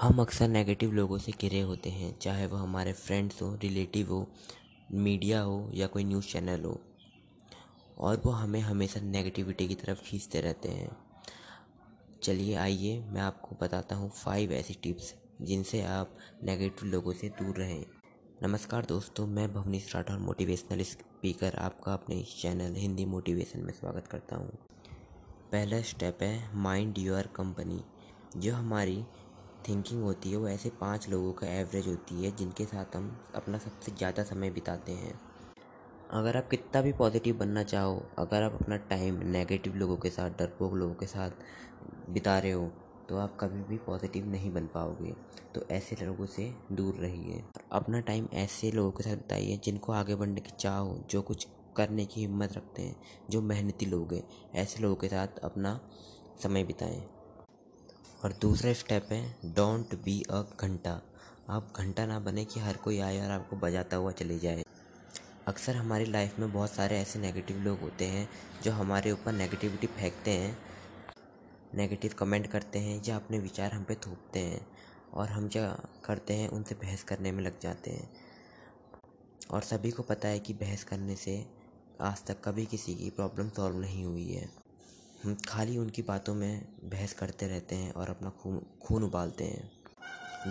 हम अक्सर नेगेटिव लोगों से घिरे होते हैं, चाहे वो हमारे फ्रेंड्स हो रिलेटिव हो मीडिया हो या कोई न्यूज़ चैनल हो। और वो हमें हमेशा नेगेटिविटी की तरफ़ खींचते रहते हैं। चलिए आइए, मैं आपको बताता हूँ फाइव ऐसी टिप्स जिनसे आप नेगेटिव लोगों से दूर रहें। नमस्कार दोस्तों, मैं भवनीश राठौर मोटिवेशनल स्पीकर आपका अपने चैनल हिंदी मोटिवेशन में स्वागत करता हूँ। पहला स्टेप है माइंड योर कंपनी जो हमारी थिंकिंग होती है, वो ऐसे पाँच लोगों का एवरेज होती है, जिनके साथ हम अपना सबसे ज़्यादा समय बिताते हैं। अगर आप कितना भी पॉजिटिव बनना चाहो, अगर आप अपना टाइम नेगेटिव लोगों के साथ, डरपोक लोगों के साथ बिता रहे हो तो आप कभी भी पॉजिटिव नहीं बन पाओगे। तो ऐसे लोगों से दूर रहिए। अपना टाइम ऐसे लोगों के साथ बिताइए, जिनको आगे बढ़ने की चाह हो, जो कुछ करने की हिम्मत रखते हैं, जो मेहनती लोग हैं। ऐसे लोगों के साथ अपना समय बिताएँ। और दूसरा स्टेप है डोंट बी अ घंटा। आप घंटा ना बने कि हर कोई आए और आपको बजाता हुआ चले जाए। अक्सर हमारी लाइफ में बहुत सारे ऐसे नेगेटिव लोग होते हैं, जो हमारे ऊपर नेगेटिविटी फेंकते हैं नेगेटिव कमेंट करते हैं, या अपने विचार हम पे थोपते हैं, और हम क्या करते हैं, उनसे बहस करने में लग जाते हैं। और सभी को पता है कि बहस करने से आज तक कभी किसी की प्रॉब्लम सॉल्व नहीं हुई है। हम खाली उनकी बातों में बहस करते रहते हैं और अपना खून खून उबालते हैं।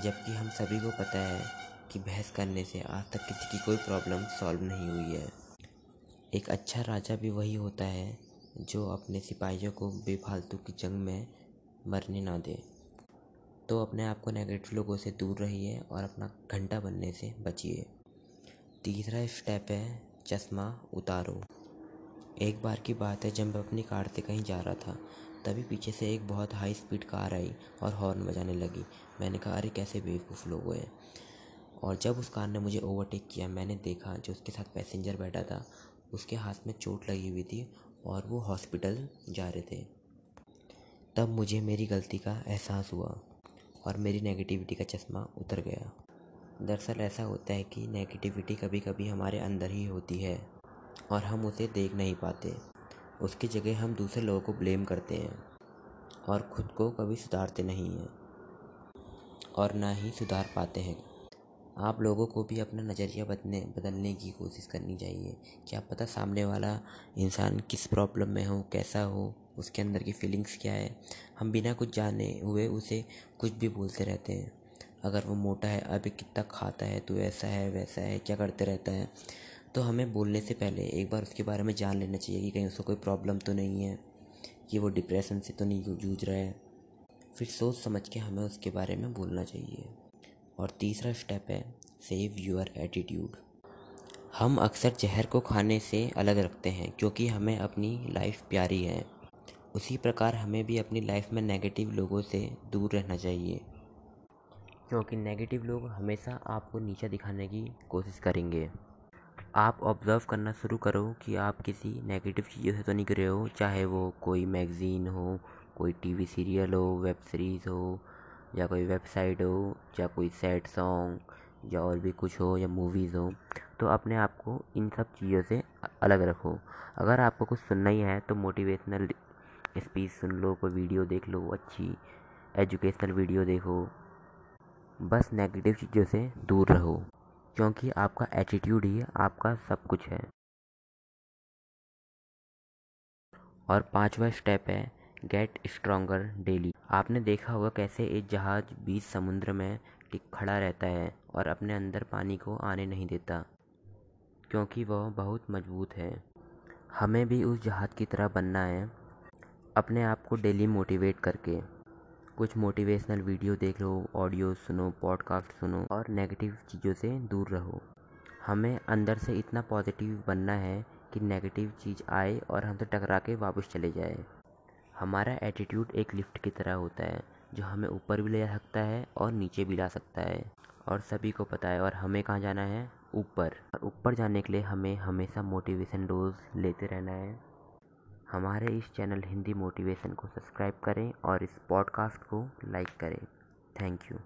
जबकि हम सभी को पता है कि बहस करने से आज तक किसी की कोई प्रॉब्लम सॉल्व नहीं हुई है। एक अच्छा राजा भी वही होता है जो अपने सिपाहियों को बेफालतू की जंग में मरने ना दे। तो अपने आप को नेगेटिव लोगों से दूर रहिए और अपना घंटा बनने से बचिए। तीसरा स्टेप है, चश्मा उतारो। एक बार की बात है, जब मैं अपनी कार से कहीं जा रहा था, तभी पीछे से एक बहुत हाई स्पीड कार आई और हॉर्न बजाने लगी। मैंने कहा, अरे, कैसे बेवकूफ़ लोग हुए और जब उस कार ने मुझे ओवरटेक किया, मैंने देखा जो उसके साथ पैसेंजर बैठा था, उसके हाथ में चोट लगी हुई थी और वो हॉस्पिटल जा रहे थे। तब मुझे मेरी गलती का एहसास हुआ और मेरी नेगेटिविटी का चश्मा उतर गया। दरअसल ऐसा होता है कि नेगेटिविटी कभी कभी हमारे अंदर ही होती है। और हम उसे देख नहीं पाते। उसकी जगह हम दूसरे लोगों को ब्लेम करते हैं और ख़ुद को कभी सुधारते नहीं हैं और ना ही सुधार पाते हैं। आप लोगों को भी अपना नज़रिया बदलने बदलने की कोशिश करनी चाहिए। क्या पता सामने वाला इंसान किस प्रॉब्लम में हो, कैसा हो, उसके अंदर की फीलिंग्स क्या है? हम बिना कुछ जाने हुए उसे कुछ भी बोलते रहते हैं। अगर वो मोटा है अभी कितना खाता है तो ऐसा है, वैसा है, क्या करते रहता है? तो हमें बोलने से पहले एक बार उसके बारे में जान लेना चाहिए कि कहीं उसको कोई प्रॉब्लम तो नहीं है, कि वो डिप्रेशन से तो नहीं जूझ रहा है। फिर सोच समझ के हमें उसके बारे में बोलना चाहिए। और तीसरा स्टेप है सेव योर एटीट्यूड हम अक्सर जहर को खाने से अलग रखते हैं, क्योंकि हमें अपनी लाइफ प्यारी है। उसी प्रकार हमें भी अपनी लाइफ में नेगेटिव लोगों से दूर रहना चाहिए, क्योंकि नेगेटिव लोग हमेशा आपको नीचा दिखाने की कोशिश करेंगे। आप ऑब्ज़र्व करना शुरू करो कि आप किसी नेगेटिव चीज़ों से तो नहीं गिरे हो, चाहे वो कोई मैगज़ीन हो, कोई टीवी सीरियल हो वेब सीरीज़ हो, या कोई वेबसाइट हो, या कोई सैड सॉन्ग या और भी कुछ हो, या मूवीज़ हो तो अपने आप को इन सब चीज़ों से अलग रखो। अगर आपको कुछ सुनना ही है तो मोटिवेशनल स्पीच सुन लो, कोई वीडियो देख लो, अच्छी एजुकेशनल वीडियो देखो। बस नेगेटिव चीज़ों से दूर रहो। क्योंकि आपका एटीट्यूड ही आपका सब कुछ है। और पांचवा स्टेप है गेट स्ट्रोंगर डेली आपने देखा होगा कैसे एक जहाज़ बीच समुद्र में टिक खड़ा रहता है और अपने अंदर पानी को आने नहीं देता, क्योंकि वह बहुत मज़बूत है। हमें भी उस जहाज़ की तरह बनना है, अपने आप को डेली मोटिवेट करके। कुछ मोटिवेशनल वीडियो देख लो ऑडियो सुनो पॉडकास्ट सुनो और नेगेटिव चीज़ों से दूर रहो। हमें अंदर से इतना पॉजिटिव बनना है कि नेगेटिव चीज़ आए और हमसे टकरा के वापस चले जाए। हमारा एटीट्यूड एक लिफ्ट की तरह होता है, जो हमें ऊपर भी ले जा सकता है और नीचे भी ला सकता है। और सभी को पता है और हमें कहाँ जाना है? ऊपर। और ऊपर जाने के लिए हमें हमेशा मोटिवेशन डोज लेते रहना है। हमारे इस चैनल हिंदी मोटिवेशन को सब्सक्राइब करें और इस पॉडकास्ट को लाइक करें। Thank you.